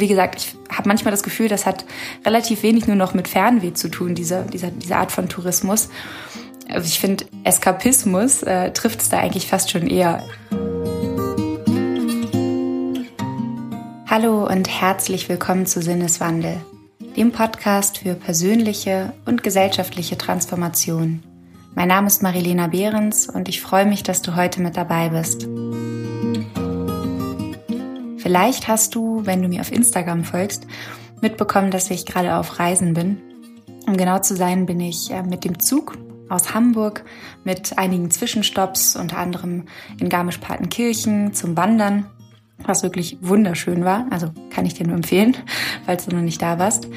Und wie gesagt, ich habe manchmal das Gefühl, das hat relativ wenig nur noch mit Fernweh zu tun, diese, diese, diese Art von Tourismus. Also ich finde, Eskapismus äh, trifft es da eigentlich fast schon eher. Hallo und herzlich willkommen zu Sinneswandel, dem Podcast für persönliche und gesellschaftliche Transformation. Mein Name ist Marilena Behrens und ich freue mich, dass du heute mit dabei bist. Vielleicht hast du, wenn du mir auf Instagram folgst, mitbekommen, dass ich gerade auf Reisen bin. Um genau zu sein, bin ich äh, mit dem Zug aus Hamburg mit einigen Zwischenstopps, unter anderem in Garmisch-Partenkirchen zum Wandern, was wirklich wunderschön war. Also kann ich dir nur empfehlen, falls du noch nicht da warst.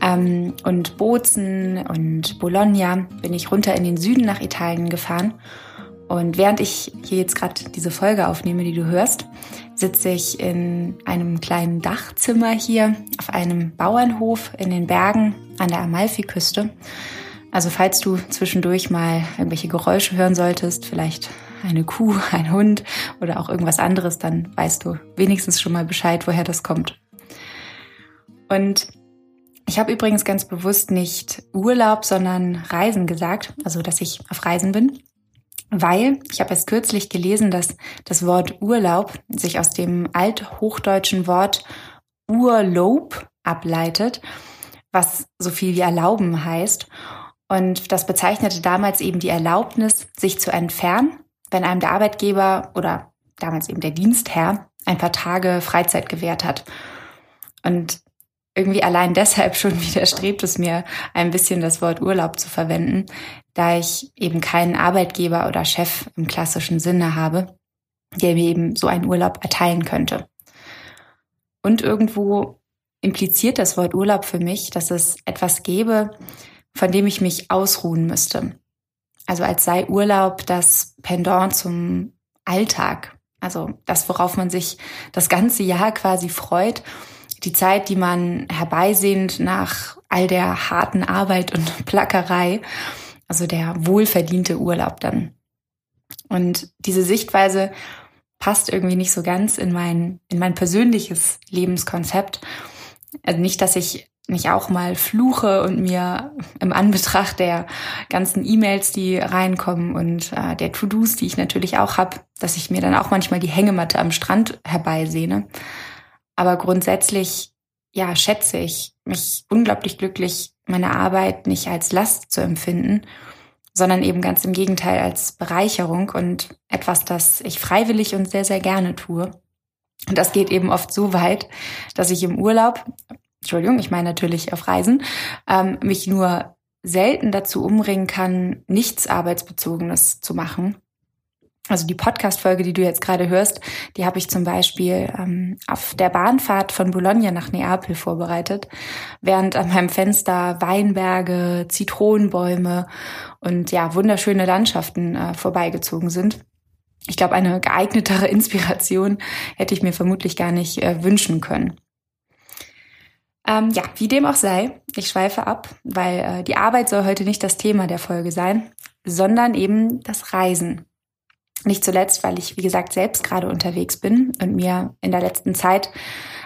Ähm, und Bozen und Bologna bin ich runter in den Süden nach Italien gefahren und während ich hier jetzt gerade diese Folge aufnehme, die du hörst, sitze ich in einem kleinen Dachzimmer hier auf einem Bauernhof in den Bergen an der Amalfiküste. Also falls du zwischendurch mal irgendwelche Geräusche hören solltest, vielleicht eine Kuh, ein Hund oder auch irgendwas anderes, dann weißt du wenigstens schon mal Bescheid, woher das kommt. Und ich habe übrigens ganz bewusst nicht Urlaub, sondern Reisen gesagt, also dass ich auf Reisen bin weil ich habe erst kürzlich gelesen, dass das Wort Urlaub sich aus dem althochdeutschen Wort Urlaub ableitet, was so viel wie erlauben heißt. Und das bezeichnete damals eben die Erlaubnis, sich zu entfernen, wenn einem der Arbeitgeber oder damals eben der Dienstherr ein paar Tage Freizeit gewährt hat. Und irgendwie allein deshalb schon widerstrebt es mir ein bisschen das Wort Urlaub zu verwenden, da ich eben keinen Arbeitgeber oder Chef im klassischen Sinne habe, der mir eben so einen Urlaub erteilen könnte. Und irgendwo impliziert das Wort Urlaub für mich, dass es etwas gäbe, von dem ich mich ausruhen müsste. Also als sei Urlaub das Pendant zum Alltag. Also das, worauf man sich das ganze Jahr quasi freut die Zeit, die man herbeisehnt nach all der harten Arbeit und Plackerei, also der wohlverdiente Urlaub dann. Und diese Sichtweise passt irgendwie nicht so ganz in mein, in mein persönliches Lebenskonzept. Also nicht, dass ich nicht auch mal fluche und mir im Anbetracht der ganzen E-Mails, die reinkommen und äh, der To-Dos, die ich natürlich auch habe, dass ich mir dann auch manchmal die Hängematte am Strand herbeisehne. Aber grundsätzlich, ja, schätze ich mich unglaublich glücklich, meine Arbeit nicht als Last zu empfinden, sondern eben ganz im Gegenteil als Bereicherung und etwas, das ich freiwillig und sehr, sehr gerne tue. Und das geht eben oft so weit, dass ich im Urlaub, Entschuldigung, ich meine natürlich auf Reisen, ähm, mich nur selten dazu umbringen kann, nichts Arbeitsbezogenes zu machen also die Podcast-Folge, die du jetzt gerade hörst, die habe ich zum Beispiel ähm, auf der Bahnfahrt von Bologna nach Neapel vorbereitet, während an meinem Fenster Weinberge, Zitronenbäume und ja wunderschöne Landschaften äh, vorbeigezogen sind. Ich glaube, eine geeignetere Inspiration hätte ich mir vermutlich gar nicht äh, wünschen können. Ähm, ja, wie dem auch sei, ich schweife ab, weil äh, die Arbeit soll heute nicht das Thema der Folge sein, sondern eben das Reisen. Nicht zuletzt, weil ich, wie gesagt, selbst gerade unterwegs bin und mir in der letzten Zeit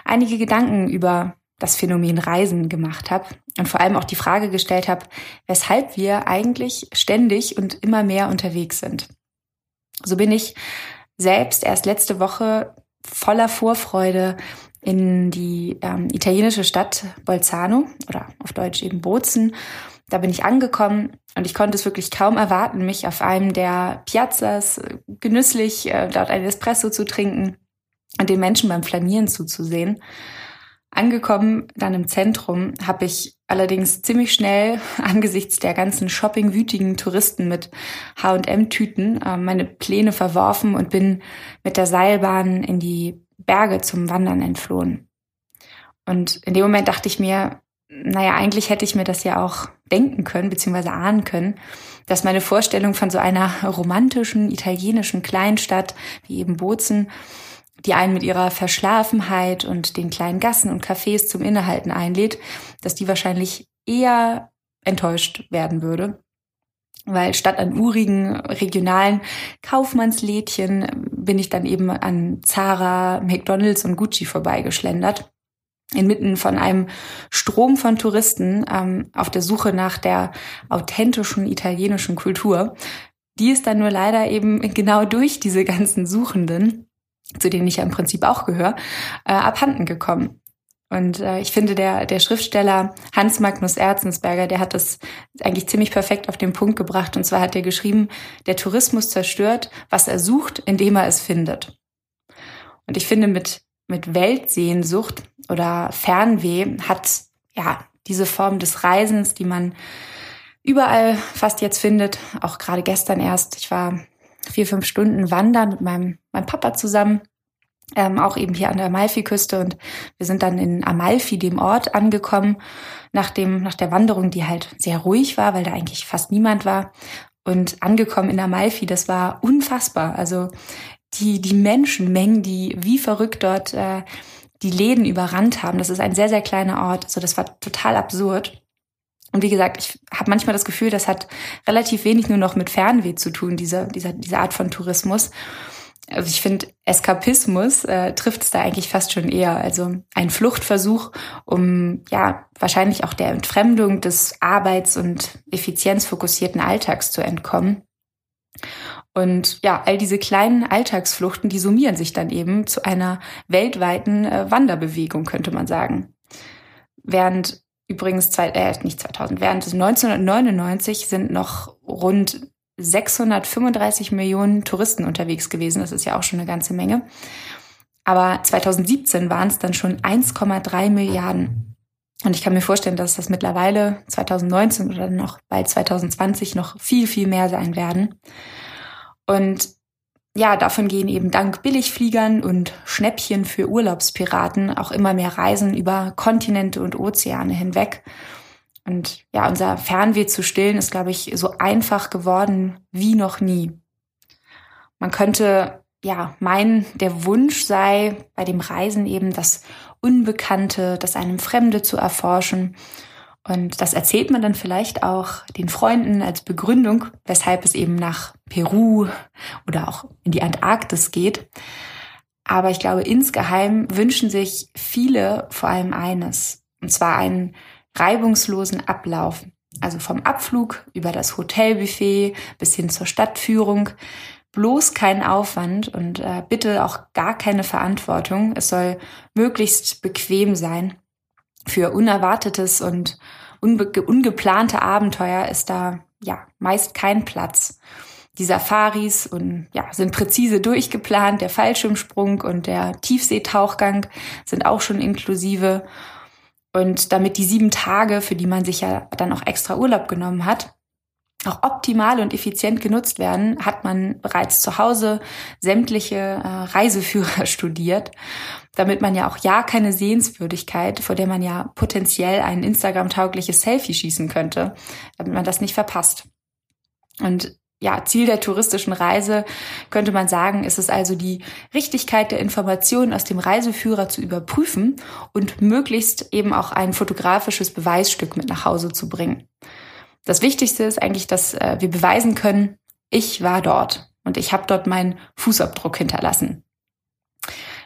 einige Gedanken über das Phänomen Reisen gemacht habe und vor allem auch die Frage gestellt habe, weshalb wir eigentlich ständig und immer mehr unterwegs sind. So bin ich selbst erst letzte Woche voller Vorfreude in die ähm, italienische Stadt Bolzano oder auf Deutsch eben Bozen da bin ich angekommen und ich konnte es wirklich kaum erwarten, mich auf einem der Piazzas genüsslich äh, dort ein Espresso zu trinken und den Menschen beim Flanieren zuzusehen. Angekommen dann im Zentrum habe ich allerdings ziemlich schnell angesichts der ganzen shoppingwütigen Touristen mit H&M-Tüten äh, meine Pläne verworfen und bin mit der Seilbahn in die Berge zum Wandern entflohen. Und in dem Moment dachte ich mir, naja, eigentlich hätte ich mir das ja auch denken können, beziehungsweise ahnen können, dass meine Vorstellung von so einer romantischen italienischen Kleinstadt wie eben Bozen, die einen mit ihrer Verschlafenheit und den kleinen Gassen und Cafés zum Innehalten einlädt, dass die wahrscheinlich eher enttäuscht werden würde. Weil statt an urigen regionalen Kaufmannslädchen bin ich dann eben an Zara, McDonalds und Gucci vorbeigeschlendert inmitten von einem Strom von Touristen ähm, auf der Suche nach der authentischen italienischen Kultur. Die ist dann nur leider eben genau durch diese ganzen Suchenden, zu denen ich ja im Prinzip auch gehöre, äh, abhanden gekommen. Und äh, ich finde, der, der Schriftsteller Hans Magnus Erzensberger, der hat das eigentlich ziemlich perfekt auf den Punkt gebracht. Und zwar hat er geschrieben, der Tourismus zerstört, was er sucht, indem er es findet. Und ich finde, mit, mit Weltsehnsucht oder Fernweh hat ja diese Form des Reisens, die man überall fast jetzt findet, auch gerade gestern erst. Ich war vier, fünf Stunden wandern mit meinem, meinem Papa zusammen ähm, auch eben hier an der Amalfiküste und wir sind dann in Amalfi, dem Ort, angekommen, nach dem, nach der Wanderung, die halt sehr ruhig war, weil da eigentlich fast niemand war. Und angekommen in Amalfi, das war unfassbar. Also die, die Menschenmengen, die wie verrückt dort äh, die Läden überrannt haben. Das ist ein sehr, sehr kleiner Ort. Also das war total absurd. Und wie gesagt, ich habe manchmal das Gefühl, das hat relativ wenig nur noch mit Fernweh zu tun, diese, diese, diese Art von Tourismus also ich finde, Eskapismus äh, trifft es da eigentlich fast schon eher. Also ein Fluchtversuch, um ja wahrscheinlich auch der Entfremdung des arbeits- und effizienzfokussierten Alltags zu entkommen. Und ja, all diese kleinen Alltagsfluchten, die summieren sich dann eben zu einer weltweiten äh, Wanderbewegung, könnte man sagen. Während übrigens, zwei, äh, nicht 2000, während 1999 sind noch rund 635 Millionen Touristen unterwegs gewesen. Das ist ja auch schon eine ganze Menge. Aber 2017 waren es dann schon 1,3 Milliarden. Und ich kann mir vorstellen, dass das mittlerweile 2019 oder noch bald 2020 noch viel, viel mehr sein werden. Und ja, davon gehen eben dank Billigfliegern und Schnäppchen für Urlaubspiraten auch immer mehr Reisen über Kontinente und Ozeane hinweg. Und ja, unser Fernweh zu stillen ist, glaube ich, so einfach geworden wie noch nie. Man könnte ja meinen, der Wunsch sei bei dem Reisen eben das Unbekannte, das einem Fremde zu erforschen. Und das erzählt man dann vielleicht auch den Freunden als Begründung, weshalb es eben nach Peru oder auch in die Antarktis geht. Aber ich glaube, insgeheim wünschen sich viele vor allem eines, und zwar einen reibungslosen Ablauf. Also vom Abflug über das Hotelbuffet bis hin zur Stadtführung. Bloß kein Aufwand und äh, bitte auch gar keine Verantwortung. Es soll möglichst bequem sein. Für unerwartetes und ungeplante Abenteuer ist da ja meist kein Platz. Die Safaris und, ja, sind präzise durchgeplant. Der Fallschirmsprung und der Tiefseetauchgang sind auch schon inklusive. Und damit die sieben Tage, für die man sich ja dann auch extra Urlaub genommen hat, auch optimal und effizient genutzt werden, hat man bereits zu Hause sämtliche äh, Reiseführer studiert, damit man ja auch ja keine Sehenswürdigkeit, vor der man ja potenziell ein Instagram-taugliches Selfie schießen könnte, damit man das nicht verpasst. Und ja, Ziel der touristischen Reise könnte man sagen, ist es also die Richtigkeit der Informationen aus dem Reiseführer zu überprüfen und möglichst eben auch ein fotografisches Beweisstück mit nach Hause zu bringen. Das Wichtigste ist eigentlich, dass äh, wir beweisen können, ich war dort und ich habe dort meinen Fußabdruck hinterlassen.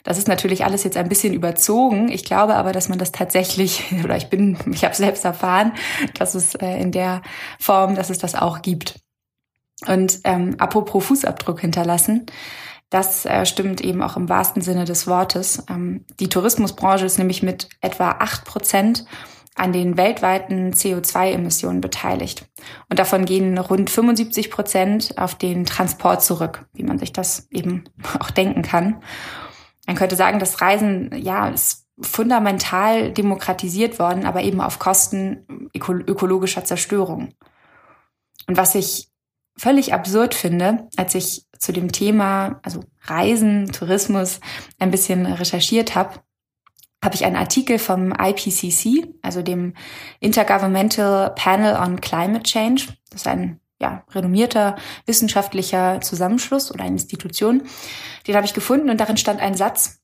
Das ist natürlich alles jetzt ein bisschen überzogen. Ich glaube aber, dass man das tatsächlich, oder ich bin, ich habe selbst erfahren, dass es äh, in der Form, dass es das auch gibt. Und ähm, apropos Fußabdruck hinterlassen, das äh, stimmt eben auch im wahrsten Sinne des Wortes. Ähm, die Tourismusbranche ist nämlich mit etwa acht Prozent an den weltweiten CO2-Emissionen beteiligt. Und davon gehen rund 75 Prozent auf den Transport zurück, wie man sich das eben auch denken kann. Man könnte sagen, das Reisen, ja, ist fundamental demokratisiert worden, aber eben auf Kosten ökologischer Zerstörung. Und was ich völlig absurd finde, als ich zu dem Thema, also Reisen, Tourismus, ein bisschen recherchiert habe, habe ich einen Artikel vom IPCC, also dem Intergovernmental Panel on Climate Change. Das ist ein ja, renommierter wissenschaftlicher Zusammenschluss oder Institution. Den habe ich gefunden und darin stand ein Satz.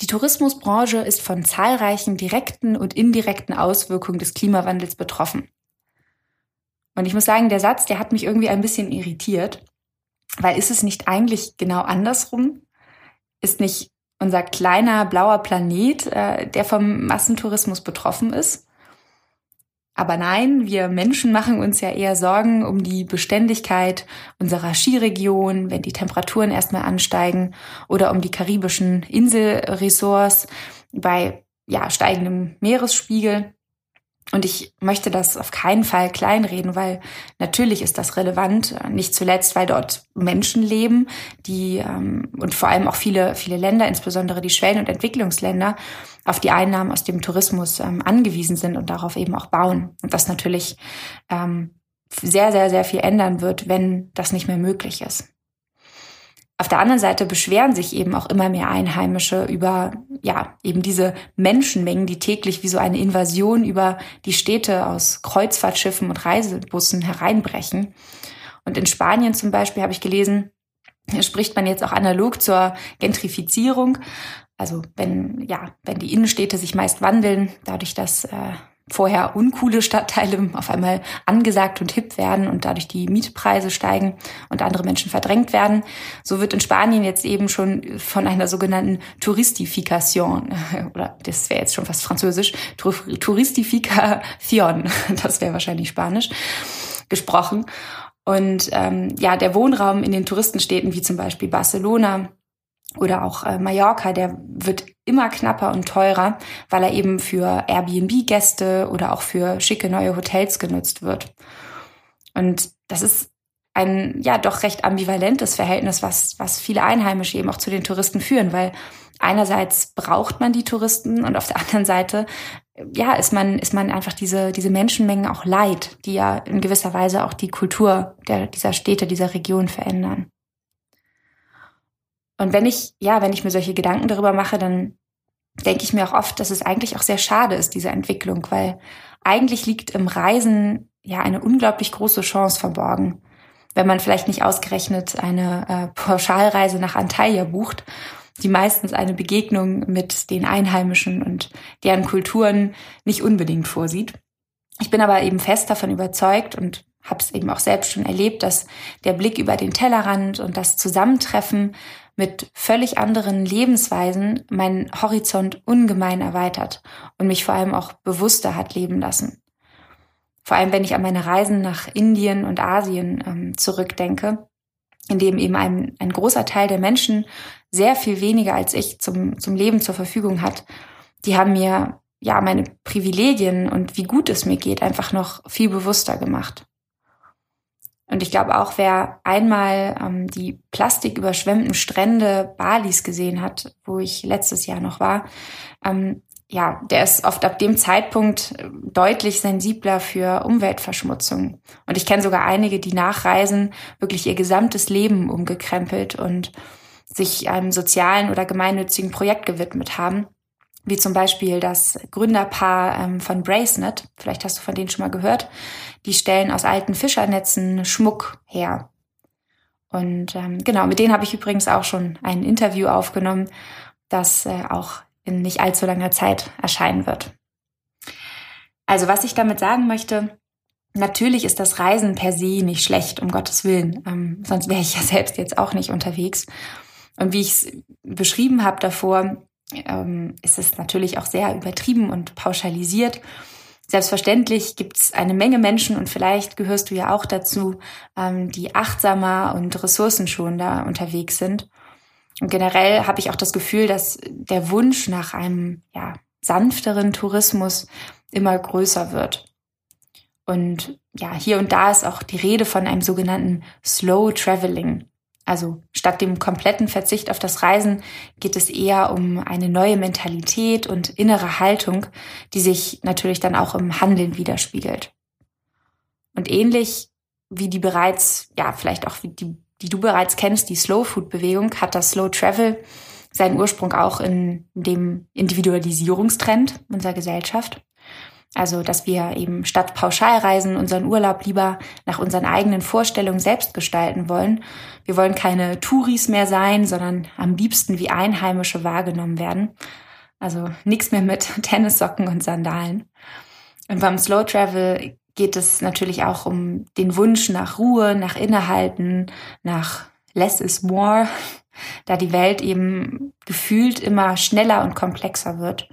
Die Tourismusbranche ist von zahlreichen direkten und indirekten Auswirkungen des Klimawandels betroffen. Und ich muss sagen, der Satz, der hat mich irgendwie ein bisschen irritiert, weil ist es nicht eigentlich genau andersrum? Ist nicht unser kleiner blauer Planet, äh, der vom Massentourismus betroffen ist. Aber nein, wir Menschen machen uns ja eher Sorgen um die Beständigkeit unserer Skiregion, wenn die Temperaturen erstmal ansteigen oder um die karibischen Inselressorts bei ja, steigendem Meeresspiegel. Und ich möchte das auf keinen Fall kleinreden, weil natürlich ist das relevant, nicht zuletzt, weil dort Menschen leben, die ähm, und vor allem auch viele, viele Länder, insbesondere die Schwellen- und Entwicklungsländer, auf die Einnahmen aus dem Tourismus ähm, angewiesen sind und darauf eben auch bauen. Und das natürlich ähm, sehr, sehr, sehr viel ändern wird, wenn das nicht mehr möglich ist. Auf der anderen Seite beschweren sich eben auch immer mehr Einheimische über, ja, eben diese Menschenmengen, die täglich wie so eine Invasion über die Städte aus Kreuzfahrtschiffen und Reisebussen hereinbrechen. Und in Spanien zum Beispiel habe ich gelesen, spricht man jetzt auch analog zur Gentrifizierung. Also wenn, ja, wenn die Innenstädte sich meist wandeln, dadurch, dass äh, vorher uncoole Stadtteile auf einmal angesagt und hip werden und dadurch die Mietpreise steigen und andere Menschen verdrängt werden. So wird in Spanien jetzt eben schon von einer sogenannten Touristification, oder das wäre jetzt schon fast französisch, Touristification, das wäre wahrscheinlich Spanisch, gesprochen. Und ähm, ja, der Wohnraum in den Touristenstädten wie zum Beispiel Barcelona oder auch äh, Mallorca, der wird immer knapper und teurer, weil er eben für Airbnb-Gäste oder auch für schicke neue Hotels genutzt wird. Und das ist ein ja doch recht ambivalentes Verhältnis, was, was viele Einheimische eben auch zu den Touristen führen, weil einerseits braucht man die Touristen und auf der anderen Seite ja, ist man, ist man einfach diese, diese Menschenmengen auch leid, die ja in gewisser Weise auch die Kultur der, dieser Städte, dieser Region verändern. Und wenn ich, ja, wenn ich mir solche Gedanken darüber mache, dann denke ich mir auch oft, dass es eigentlich auch sehr schade ist, diese Entwicklung, weil eigentlich liegt im Reisen ja eine unglaublich große Chance verborgen. Wenn man vielleicht nicht ausgerechnet eine äh, Pauschalreise nach Antalya bucht, die meistens eine Begegnung mit den Einheimischen und deren Kulturen nicht unbedingt vorsieht. Ich bin aber eben fest davon überzeugt und habe es eben auch selbst schon erlebt, dass der Blick über den Tellerrand und das Zusammentreffen mit völlig anderen Lebensweisen meinen Horizont ungemein erweitert und mich vor allem auch bewusster hat leben lassen. Vor allem, wenn ich an meine Reisen nach Indien und Asien ähm, zurückdenke, in dem eben ein, ein großer Teil der Menschen sehr viel weniger als ich zum, zum Leben zur Verfügung hat, die haben mir ja meine Privilegien und wie gut es mir geht einfach noch viel bewusster gemacht. Und ich glaube auch, wer einmal ähm, die plastiküberschwemmten Strände Balis gesehen hat, wo ich letztes Jahr noch war, ähm, ja, der ist oft ab dem Zeitpunkt äh, deutlich sensibler für Umweltverschmutzung. Und ich kenne sogar einige, die nachreisen, wirklich ihr gesamtes Leben umgekrempelt und sich einem sozialen oder gemeinnützigen Projekt gewidmet haben. Wie zum Beispiel das Gründerpaar ähm, von Bracenet. Vielleicht hast du von denen schon mal gehört die stellen aus alten Fischernetzen Schmuck her. Und ähm, genau, mit denen habe ich übrigens auch schon ein Interview aufgenommen, das äh, auch in nicht allzu langer Zeit erscheinen wird. Also was ich damit sagen möchte, natürlich ist das Reisen per se nicht schlecht, um Gottes Willen. Ähm, sonst wäre ich ja selbst jetzt auch nicht unterwegs. Und wie ich es beschrieben habe davor, ähm, ist es natürlich auch sehr übertrieben und pauschalisiert. Selbstverständlich gibt es eine Menge Menschen und vielleicht gehörst du ja auch dazu, ähm, die achtsamer und ressourcenschonender unterwegs sind. Und generell habe ich auch das Gefühl, dass der Wunsch nach einem ja, sanfteren Tourismus immer größer wird. Und ja, hier und da ist auch die Rede von einem sogenannten Slow Traveling. Also statt dem kompletten Verzicht auf das Reisen geht es eher um eine neue Mentalität und innere Haltung, die sich natürlich dann auch im Handeln widerspiegelt. Und ähnlich wie die bereits, ja, vielleicht auch wie die, die du bereits kennst, die Slow Food Bewegung, hat das Slow Travel seinen Ursprung auch in dem Individualisierungstrend unserer Gesellschaft. Also, dass wir eben statt Pauschalreisen unseren Urlaub lieber nach unseren eigenen Vorstellungen selbst gestalten wollen. Wir wollen keine Touris mehr sein, sondern am liebsten wie Einheimische wahrgenommen werden. Also nichts mehr mit Tennissocken und Sandalen. Und beim Slow Travel geht es natürlich auch um den Wunsch nach Ruhe, nach Innehalten, nach less is more. da die Welt eben gefühlt immer schneller und komplexer wird.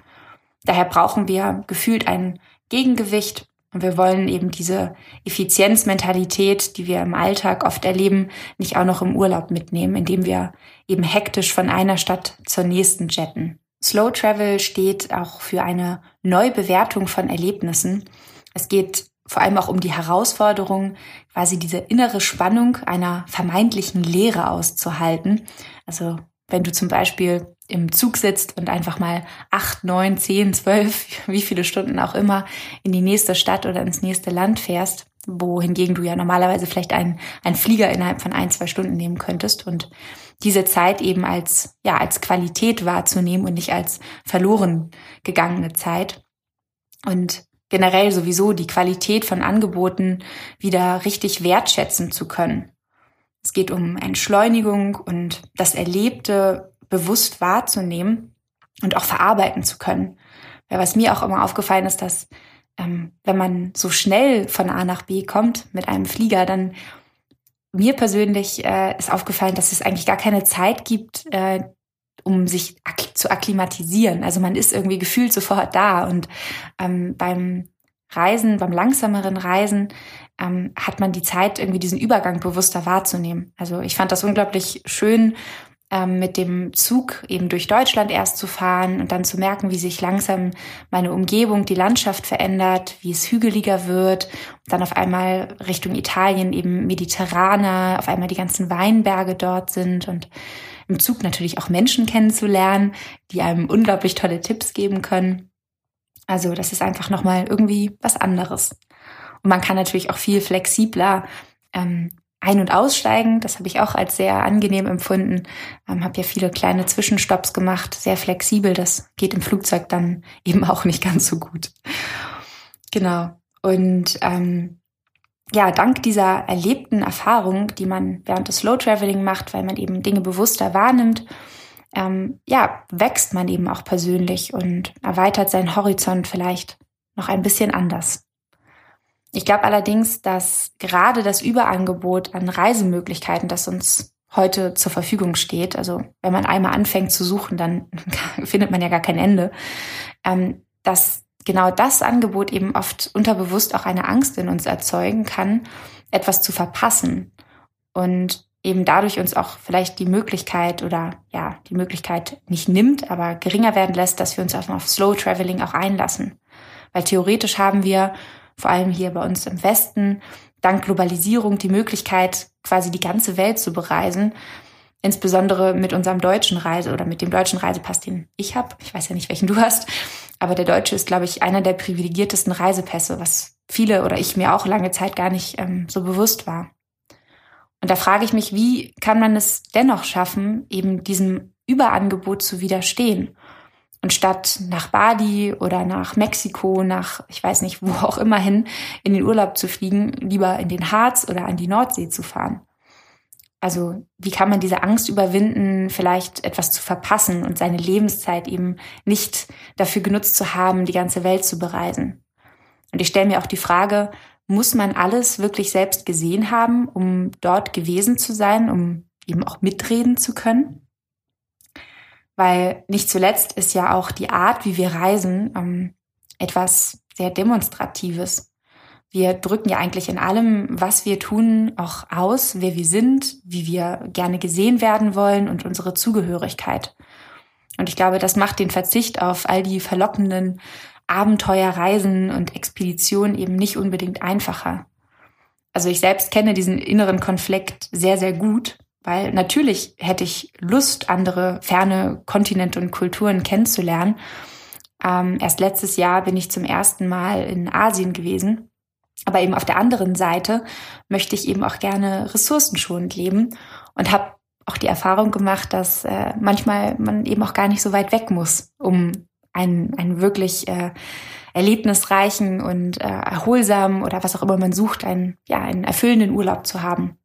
Daher brauchen wir gefühlt ein Gegengewicht und wir wollen eben diese Effizienzmentalität, die wir im Alltag oft erleben, nicht auch noch im Urlaub mitnehmen, indem wir eben hektisch von einer Stadt zur nächsten jetten. Slow Travel steht auch für eine Neubewertung von Erlebnissen. Es geht vor allem auch um die Herausforderung, quasi diese innere Spannung einer vermeintlichen Leere auszuhalten. Also wenn du zum Beispiel im Zug sitzt und einfach mal acht, neun, zehn, zwölf, wie viele Stunden auch immer in die nächste Stadt oder ins nächste Land fährst, wohingegen du ja normalerweise vielleicht einen, einen Flieger innerhalb von ein, zwei Stunden nehmen könntest und diese Zeit eben als, ja, als Qualität wahrzunehmen und nicht als verloren gegangene Zeit. Und generell sowieso die Qualität von Angeboten wieder richtig wertschätzen zu können. Es geht um Entschleunigung und das Erlebte bewusst wahrzunehmen und auch verarbeiten zu können. Weil was mir auch immer aufgefallen ist, dass ähm, wenn man so schnell von A nach B kommt mit einem Flieger, dann mir persönlich äh, ist aufgefallen, dass es eigentlich gar keine Zeit gibt, äh, um sich ak zu akklimatisieren. Also man ist irgendwie gefühlt sofort da und ähm, beim Reisen, beim langsameren Reisen ähm, hat man die Zeit, irgendwie diesen Übergang bewusster wahrzunehmen. Also ich fand das unglaublich schön, ähm, mit dem Zug eben durch Deutschland erst zu fahren und dann zu merken, wie sich langsam meine Umgebung, die Landschaft verändert, wie es hügeliger wird, und dann auf einmal Richtung Italien eben mediterraner, auf einmal die ganzen Weinberge dort sind und im Zug natürlich auch Menschen kennenzulernen, die einem unglaublich tolle Tipps geben können. Also das ist einfach nochmal irgendwie was anderes. Und man kann natürlich auch viel flexibler ähm, ein- und aussteigen. Das habe ich auch als sehr angenehm empfunden. Ähm, habe ja viele kleine Zwischenstopps gemacht, sehr flexibel. Das geht im Flugzeug dann eben auch nicht ganz so gut. Genau. Und ähm, ja, dank dieser erlebten Erfahrung, die man während des Slow Traveling macht, weil man eben Dinge bewusster wahrnimmt, ähm, ja, wächst man eben auch persönlich und erweitert seinen Horizont vielleicht noch ein bisschen anders. Ich glaube allerdings, dass gerade das Überangebot an Reisemöglichkeiten, das uns heute zur Verfügung steht, also wenn man einmal anfängt zu suchen, dann findet man ja gar kein Ende, ähm, dass genau das Angebot eben oft unterbewusst auch eine Angst in uns erzeugen kann, etwas zu verpassen und eben dadurch uns auch vielleicht die Möglichkeit oder ja, die Möglichkeit nicht nimmt, aber geringer werden lässt, dass wir uns auf, auf Slow Traveling auch einlassen. Weil theoretisch haben wir vor allem hier bei uns im Westen, dank Globalisierung die Möglichkeit, quasi die ganze Welt zu bereisen. Insbesondere mit unserem deutschen Reise oder mit dem deutschen Reisepass, den ich habe. Ich weiß ja nicht, welchen du hast. Aber der deutsche ist, glaube ich, einer der privilegiertesten Reisepässe, was viele oder ich mir auch lange Zeit gar nicht ähm, so bewusst war. Und da frage ich mich, wie kann man es dennoch schaffen, eben diesem Überangebot zu widerstehen und statt nach Bali oder nach Mexiko, nach, ich weiß nicht, wo auch immer hin, in den Urlaub zu fliegen, lieber in den Harz oder an die Nordsee zu fahren. Also wie kann man diese Angst überwinden, vielleicht etwas zu verpassen und seine Lebenszeit eben nicht dafür genutzt zu haben, die ganze Welt zu bereisen? Und ich stelle mir auch die Frage, muss man alles wirklich selbst gesehen haben, um dort gewesen zu sein, um eben auch mitreden zu können? Weil nicht zuletzt ist ja auch die Art, wie wir reisen, ähm, etwas sehr Demonstratives. Wir drücken ja eigentlich in allem, was wir tun, auch aus, wer wir sind, wie wir gerne gesehen werden wollen und unsere Zugehörigkeit. Und ich glaube, das macht den Verzicht auf all die verlockenden Abenteuerreisen und Expeditionen eben nicht unbedingt einfacher. Also ich selbst kenne diesen inneren Konflikt sehr, sehr gut weil natürlich hätte ich Lust, andere ferne Kontinente und Kulturen kennenzulernen. Ähm, erst letztes Jahr bin ich zum ersten Mal in Asien gewesen. Aber eben auf der anderen Seite möchte ich eben auch gerne ressourcenschonend leben und habe auch die Erfahrung gemacht, dass äh, manchmal man eben auch gar nicht so weit weg muss, um einen, einen wirklich äh, erlebnisreichen und äh, erholsamen oder was auch immer man sucht, einen, ja, einen erfüllenden Urlaub zu haben.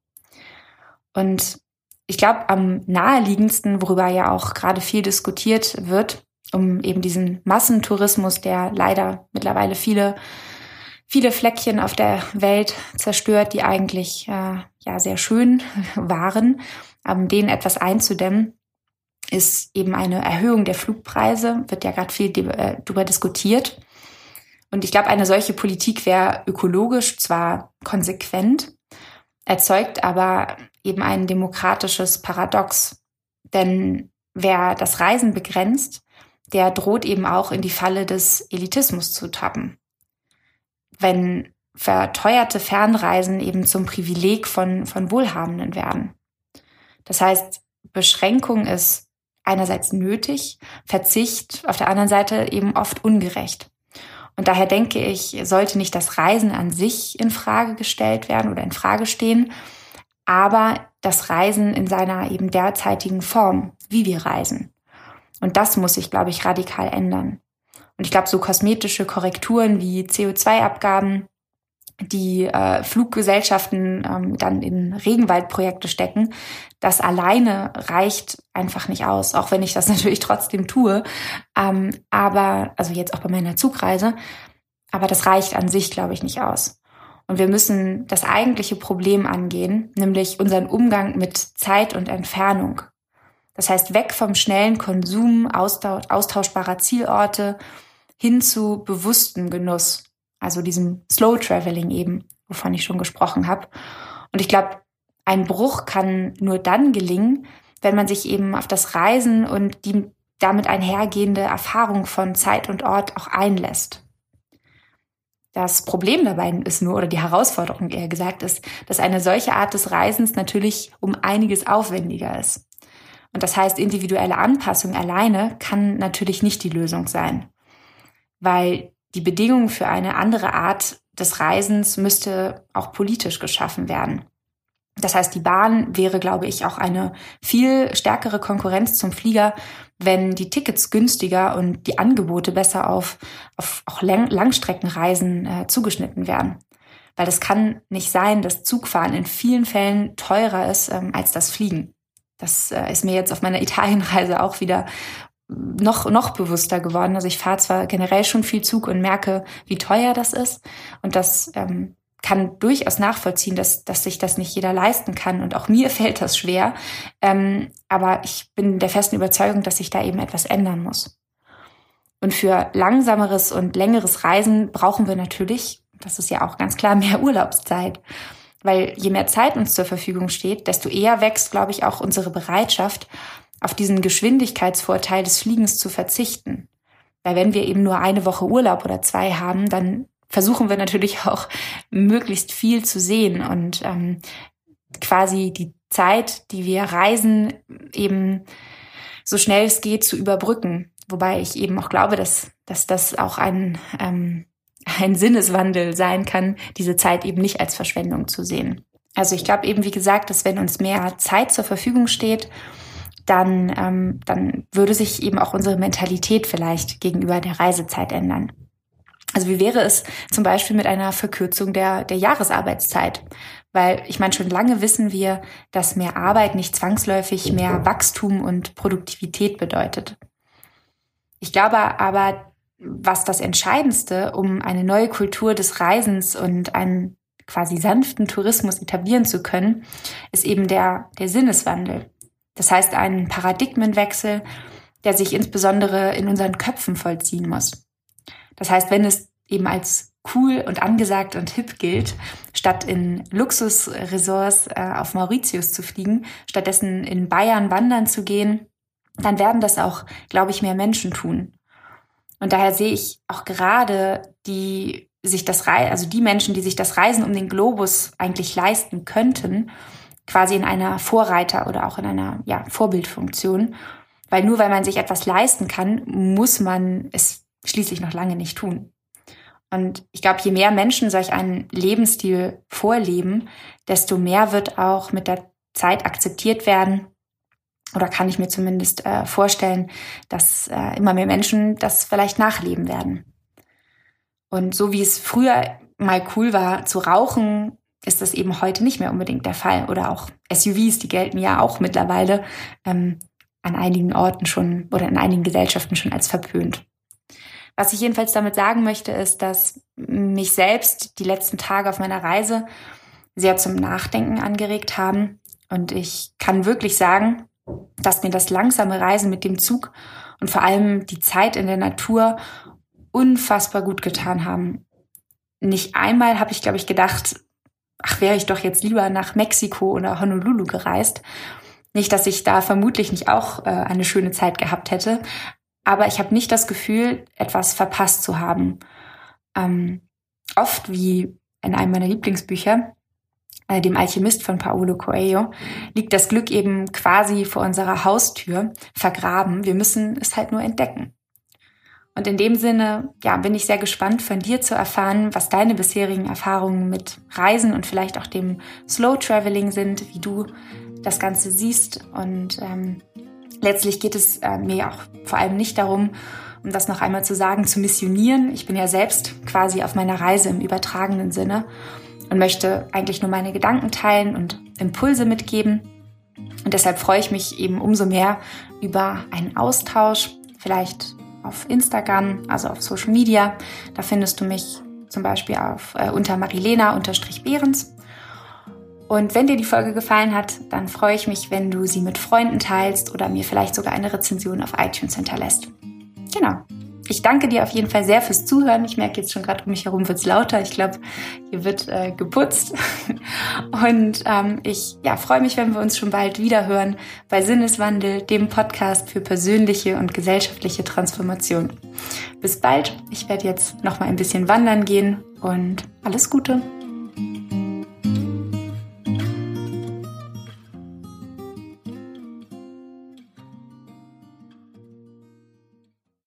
Und ich glaube, am naheliegendsten, worüber ja auch gerade viel diskutiert wird, um eben diesen Massentourismus, der leider mittlerweile viele, viele Fleckchen auf der Welt zerstört, die eigentlich äh, ja sehr schön waren, ähm, denen etwas einzudämmen, ist eben eine Erhöhung der Flugpreise, wird ja gerade viel äh, darüber diskutiert. Und ich glaube, eine solche Politik wäre ökologisch zwar konsequent, erzeugt aber eben ein demokratisches Paradox. Denn wer das Reisen begrenzt, der droht eben auch in die Falle des Elitismus zu tappen. Wenn verteuerte Fernreisen eben zum Privileg von, von Wohlhabenden werden. Das heißt, Beschränkung ist einerseits nötig, Verzicht auf der anderen Seite eben oft ungerecht. Und daher denke ich, sollte nicht das Reisen an sich in Frage gestellt werden oder in Frage stehen, aber das Reisen in seiner eben derzeitigen Form, wie wir reisen. Und das muss sich, glaube ich, radikal ändern. Und ich glaube, so kosmetische Korrekturen wie CO2-Abgaben, die äh, Fluggesellschaften ähm, dann in Regenwaldprojekte stecken, das alleine reicht einfach nicht aus, auch wenn ich das natürlich trotzdem tue. Ähm, aber, also jetzt auch bei meiner Zugreise, aber das reicht an sich, glaube ich, nicht aus. Und wir müssen das eigentliche Problem angehen, nämlich unseren Umgang mit Zeit und Entfernung. Das heißt, weg vom schnellen Konsum austauschbarer Zielorte hin zu bewusstem Genuss also diesem Slow Traveling eben, wovon ich schon gesprochen habe. Und ich glaube, ein Bruch kann nur dann gelingen, wenn man sich eben auf das Reisen und die damit einhergehende Erfahrung von Zeit und Ort auch einlässt. Das Problem dabei ist nur, oder die Herausforderung eher gesagt ist, dass eine solche Art des Reisens natürlich um einiges aufwendiger ist. Und das heißt, individuelle Anpassung alleine kann natürlich nicht die Lösung sein, weil die Bedingungen für eine andere Art des Reisens müsste auch politisch geschaffen werden. Das heißt, die Bahn wäre, glaube ich, auch eine viel stärkere Konkurrenz zum Flieger, wenn die Tickets günstiger und die Angebote besser auf, auf auch Lang Langstreckenreisen äh, zugeschnitten werden. Weil es kann nicht sein, dass Zugfahren in vielen Fällen teurer ist ähm, als das Fliegen. Das äh, ist mir jetzt auf meiner Italienreise auch wieder noch, noch bewusster geworden. Also ich fahre zwar generell schon viel Zug und merke, wie teuer das ist. Und das ähm, kann durchaus nachvollziehen, dass, dass sich das nicht jeder leisten kann. Und auch mir fällt das schwer. Ähm, aber ich bin der festen Überzeugung, dass sich da eben etwas ändern muss. Und für langsameres und längeres Reisen brauchen wir natürlich, das ist ja auch ganz klar, mehr Urlaubszeit. Weil je mehr Zeit uns zur Verfügung steht, desto eher wächst, glaube ich, auch unsere Bereitschaft, auf diesen Geschwindigkeitsvorteil des Fliegens zu verzichten. Weil wenn wir eben nur eine Woche Urlaub oder zwei haben, dann versuchen wir natürlich auch möglichst viel zu sehen und ähm, quasi die Zeit, die wir reisen, eben so schnell es geht zu überbrücken. Wobei ich eben auch glaube, dass, dass das auch ein, ähm, ein Sinneswandel sein kann, diese Zeit eben nicht als Verschwendung zu sehen. Also ich glaube eben, wie gesagt, dass wenn uns mehr Zeit zur Verfügung steht dann, ähm, dann würde sich eben auch unsere Mentalität vielleicht gegenüber der Reisezeit ändern. Also wie wäre es zum Beispiel mit einer Verkürzung der, der Jahresarbeitszeit? Weil ich meine, schon lange wissen wir, dass mehr Arbeit nicht zwangsläufig mehr Wachstum und Produktivität bedeutet. Ich glaube aber, was das Entscheidendste, um eine neue Kultur des Reisens und einen quasi sanften Tourismus etablieren zu können, ist eben der, der Sinneswandel. Das heißt, ein Paradigmenwechsel, der sich insbesondere in unseren Köpfen vollziehen muss. Das heißt, wenn es eben als cool und angesagt und hip gilt, statt in Luxusresorts äh, auf Mauritius zu fliegen, stattdessen in Bayern wandern zu gehen, dann werden das auch, glaube ich, mehr Menschen tun. Und daher sehe ich auch gerade die sich das Reisen, also die Menschen, die sich das Reisen um den Globus eigentlich leisten könnten, quasi in einer Vorreiter- oder auch in einer ja, Vorbildfunktion. Weil nur weil man sich etwas leisten kann, muss man es schließlich noch lange nicht tun. Und ich glaube, je mehr Menschen solch einen Lebensstil vorleben, desto mehr wird auch mit der Zeit akzeptiert werden. Oder kann ich mir zumindest äh, vorstellen, dass äh, immer mehr Menschen das vielleicht nachleben werden. Und so wie es früher mal cool war zu rauchen, ist das eben heute nicht mehr unbedingt der Fall. Oder auch SUVs, die gelten ja auch mittlerweile ähm, an einigen Orten schon oder in einigen Gesellschaften schon als verpönt. Was ich jedenfalls damit sagen möchte, ist, dass mich selbst die letzten Tage auf meiner Reise sehr zum Nachdenken angeregt haben Und ich kann wirklich sagen, dass mir das langsame Reisen mit dem Zug und vor allem die Zeit in der Natur unfassbar gut getan haben. Nicht einmal habe ich, glaube ich, gedacht, ach, wäre ich doch jetzt lieber nach Mexiko oder Honolulu gereist. Nicht, dass ich da vermutlich nicht auch äh, eine schöne Zeit gehabt hätte, aber ich habe nicht das Gefühl, etwas verpasst zu haben. Ähm, oft, wie in einem meiner Lieblingsbücher, äh, dem Alchemist von Paulo Coelho, liegt das Glück eben quasi vor unserer Haustür vergraben. Wir müssen es halt nur entdecken. Und in dem Sinne, ja, bin ich sehr gespannt von dir zu erfahren, was deine bisherigen Erfahrungen mit Reisen und vielleicht auch dem Slow Traveling sind, wie du das Ganze siehst. Und ähm, letztlich geht es äh, mir auch vor allem nicht darum, um das noch einmal zu sagen, zu missionieren. Ich bin ja selbst quasi auf meiner Reise im übertragenen Sinne und möchte eigentlich nur meine Gedanken teilen und Impulse mitgeben. Und deshalb freue ich mich eben umso mehr über einen Austausch, vielleicht auf Instagram, also auf Social Media. Da findest du mich zum Beispiel auf, äh, unter Marilena-Behrens. Und wenn dir die Folge gefallen hat, dann freue ich mich, wenn du sie mit Freunden teilst oder mir vielleicht sogar eine Rezension auf iTunes hinterlässt. Genau. Ich danke dir auf jeden Fall sehr fürs Zuhören. Ich merke jetzt schon gerade um mich herum wird es lauter. Ich glaube, hier wird äh, geputzt. Und ähm, ich ja, freue mich, wenn wir uns schon bald wieder hören bei Sinneswandel, dem Podcast für persönliche und gesellschaftliche Transformation. Bis bald. Ich werde jetzt noch mal ein bisschen wandern gehen und alles Gute.